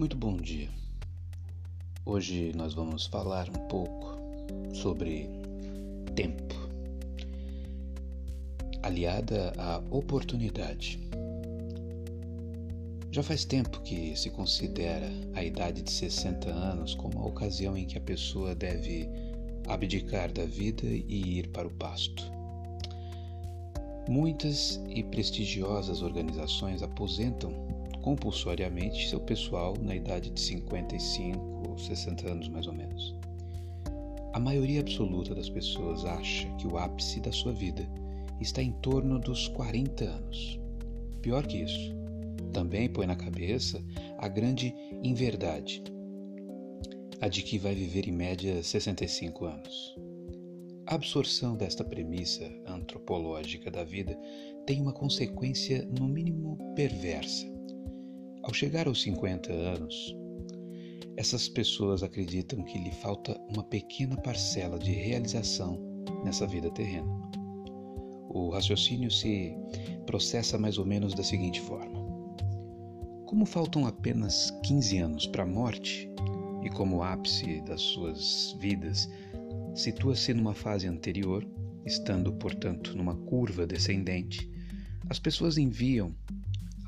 Muito bom dia. Hoje nós vamos falar um pouco sobre tempo, aliada à oportunidade. Já faz tempo que se considera a idade de 60 anos como a ocasião em que a pessoa deve abdicar da vida e ir para o pasto. Muitas e prestigiosas organizações aposentam compulsoriamente seu pessoal na idade de 55 ou 60 anos mais ou menos. A maioria absoluta das pessoas acha que o ápice da sua vida está em torno dos 40 anos. Pior que isso, também põe na cabeça a grande inverdade, a de que vai viver em média 65 anos. A absorção desta premissa antropológica da vida tem uma consequência, no mínimo, perversa. Ao chegar aos 50 anos, essas pessoas acreditam que lhe falta uma pequena parcela de realização nessa vida terrena. O raciocínio se processa mais ou menos da seguinte forma: como faltam apenas 15 anos para a morte, e como o ápice das suas vidas situa-se numa fase anterior, estando, portanto, numa curva descendente, as pessoas enviam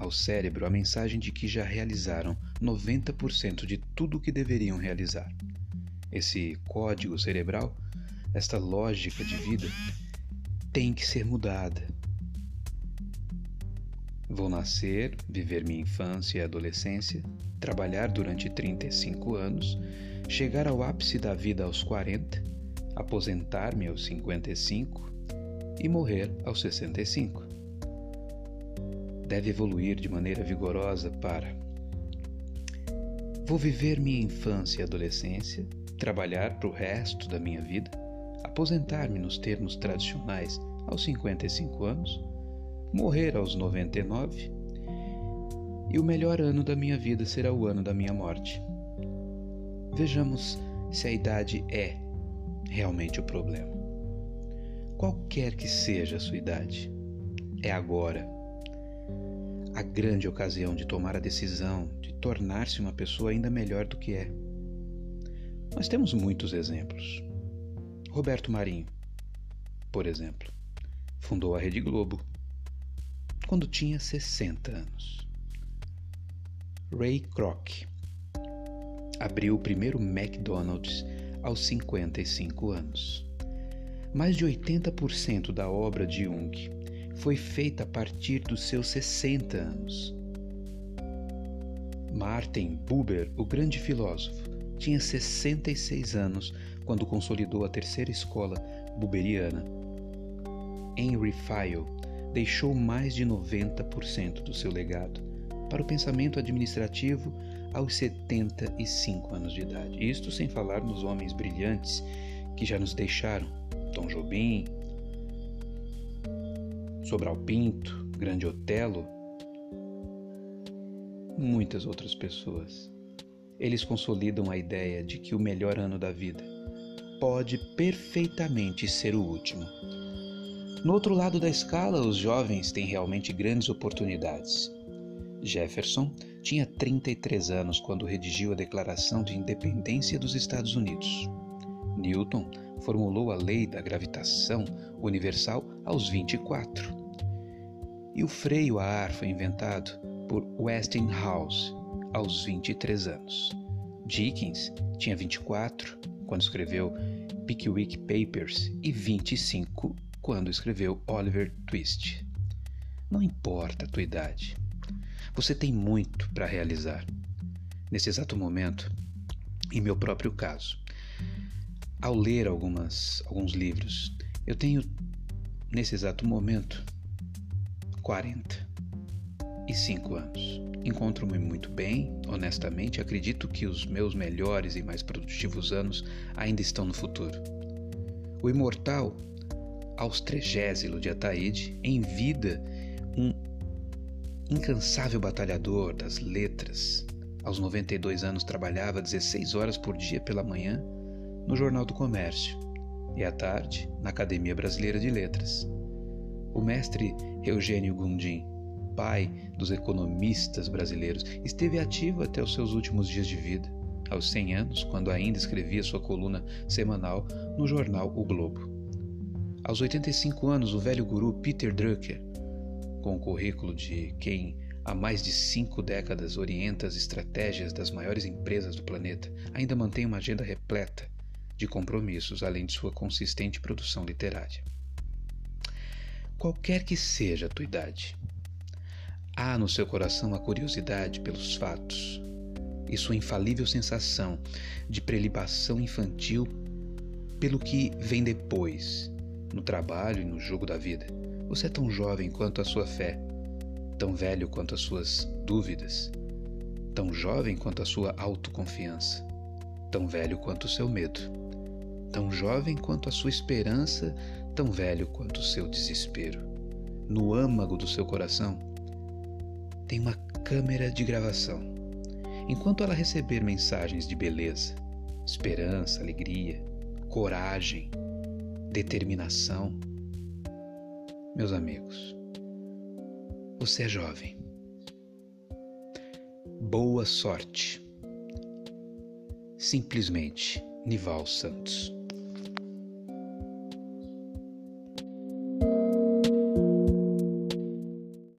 ao cérebro a mensagem de que já realizaram 90% de tudo o que deveriam realizar. Esse código cerebral, esta lógica de vida, tem que ser mudada. Vou nascer, viver minha infância e adolescência, trabalhar durante 35 anos, chegar ao ápice da vida aos 40 aposentar-me aos 55 e morrer aos 65. Deve evoluir de maneira vigorosa para Vou viver minha infância e adolescência, trabalhar para o resto da minha vida, aposentar-me nos termos tradicionais aos 55 anos, morrer aos 99 e o melhor ano da minha vida será o ano da minha morte. Vejamos se a idade é realmente o problema. Qualquer que seja a sua idade, é agora a grande ocasião de tomar a decisão de tornar-se uma pessoa ainda melhor do que é. Nós temos muitos exemplos. Roberto Marinho, por exemplo, fundou a Rede Globo quando tinha 60 anos. Ray Kroc abriu o primeiro McDonald's aos 55 anos. Mais de 80% da obra de Jung foi feita a partir dos seus 60 anos. Martin Buber, o grande filósofo, tinha 66 anos quando consolidou a terceira escola buberiana. Henry Fayol deixou mais de 90% do seu legado para o pensamento administrativo aos 75 anos de idade. Isto sem falar nos homens brilhantes que já nos deixaram: Tom Jobim, Sobral Pinto, Grande Otelo, muitas outras pessoas. Eles consolidam a ideia de que o melhor ano da vida pode perfeitamente ser o último. No outro lado da escala, os jovens têm realmente grandes oportunidades. Jefferson tinha 33 anos quando redigiu a Declaração de Independência dos Estados Unidos. Newton formulou a lei da gravitação universal aos 24. E o freio a ar foi inventado por Westinghouse aos 23 anos. Dickens tinha 24 quando escreveu Pickwick Papers e 25 quando escreveu Oliver Twist. Não importa a tua idade, você tem muito para realizar. Nesse exato momento, em meu próprio caso, ao ler algumas, alguns livros, eu tenho, nesse exato momento, 45 anos. Encontro-me muito bem, honestamente, acredito que os meus melhores e mais produtivos anos ainda estão no futuro. O imortal Austrégésilo de Ataíde, em vida, um incansável batalhador das letras. Aos 92 anos trabalhava 16 horas por dia pela manhã no Jornal do Comércio e à tarde na Academia Brasileira de Letras. O mestre Eugênio Gondim pai dos economistas brasileiros, esteve ativo até os seus últimos dias de vida, aos 100 anos, quando ainda escrevia sua coluna semanal no jornal O Globo. Aos 85 anos, o velho guru Peter Drucker, com o currículo de quem há mais de cinco décadas orienta as estratégias das maiores empresas do planeta, ainda mantém uma agenda repleta de compromissos, além de sua consistente produção literária. Qualquer que seja a tua idade, há no seu coração a curiosidade pelos fatos e sua infalível sensação de prelibação infantil pelo que vem depois, no trabalho e no jogo da vida. Você é tão jovem quanto a sua fé, tão velho quanto as suas dúvidas, tão jovem quanto a sua autoconfiança, tão velho quanto o seu medo, tão jovem quanto a sua esperança, tão velho quanto o seu desespero. No âmago do seu coração tem uma câmera de gravação. Enquanto ela receber mensagens de beleza, esperança, alegria, coragem, determinação, meus amigos, você é jovem. Boa sorte. Simplesmente Nival Santos.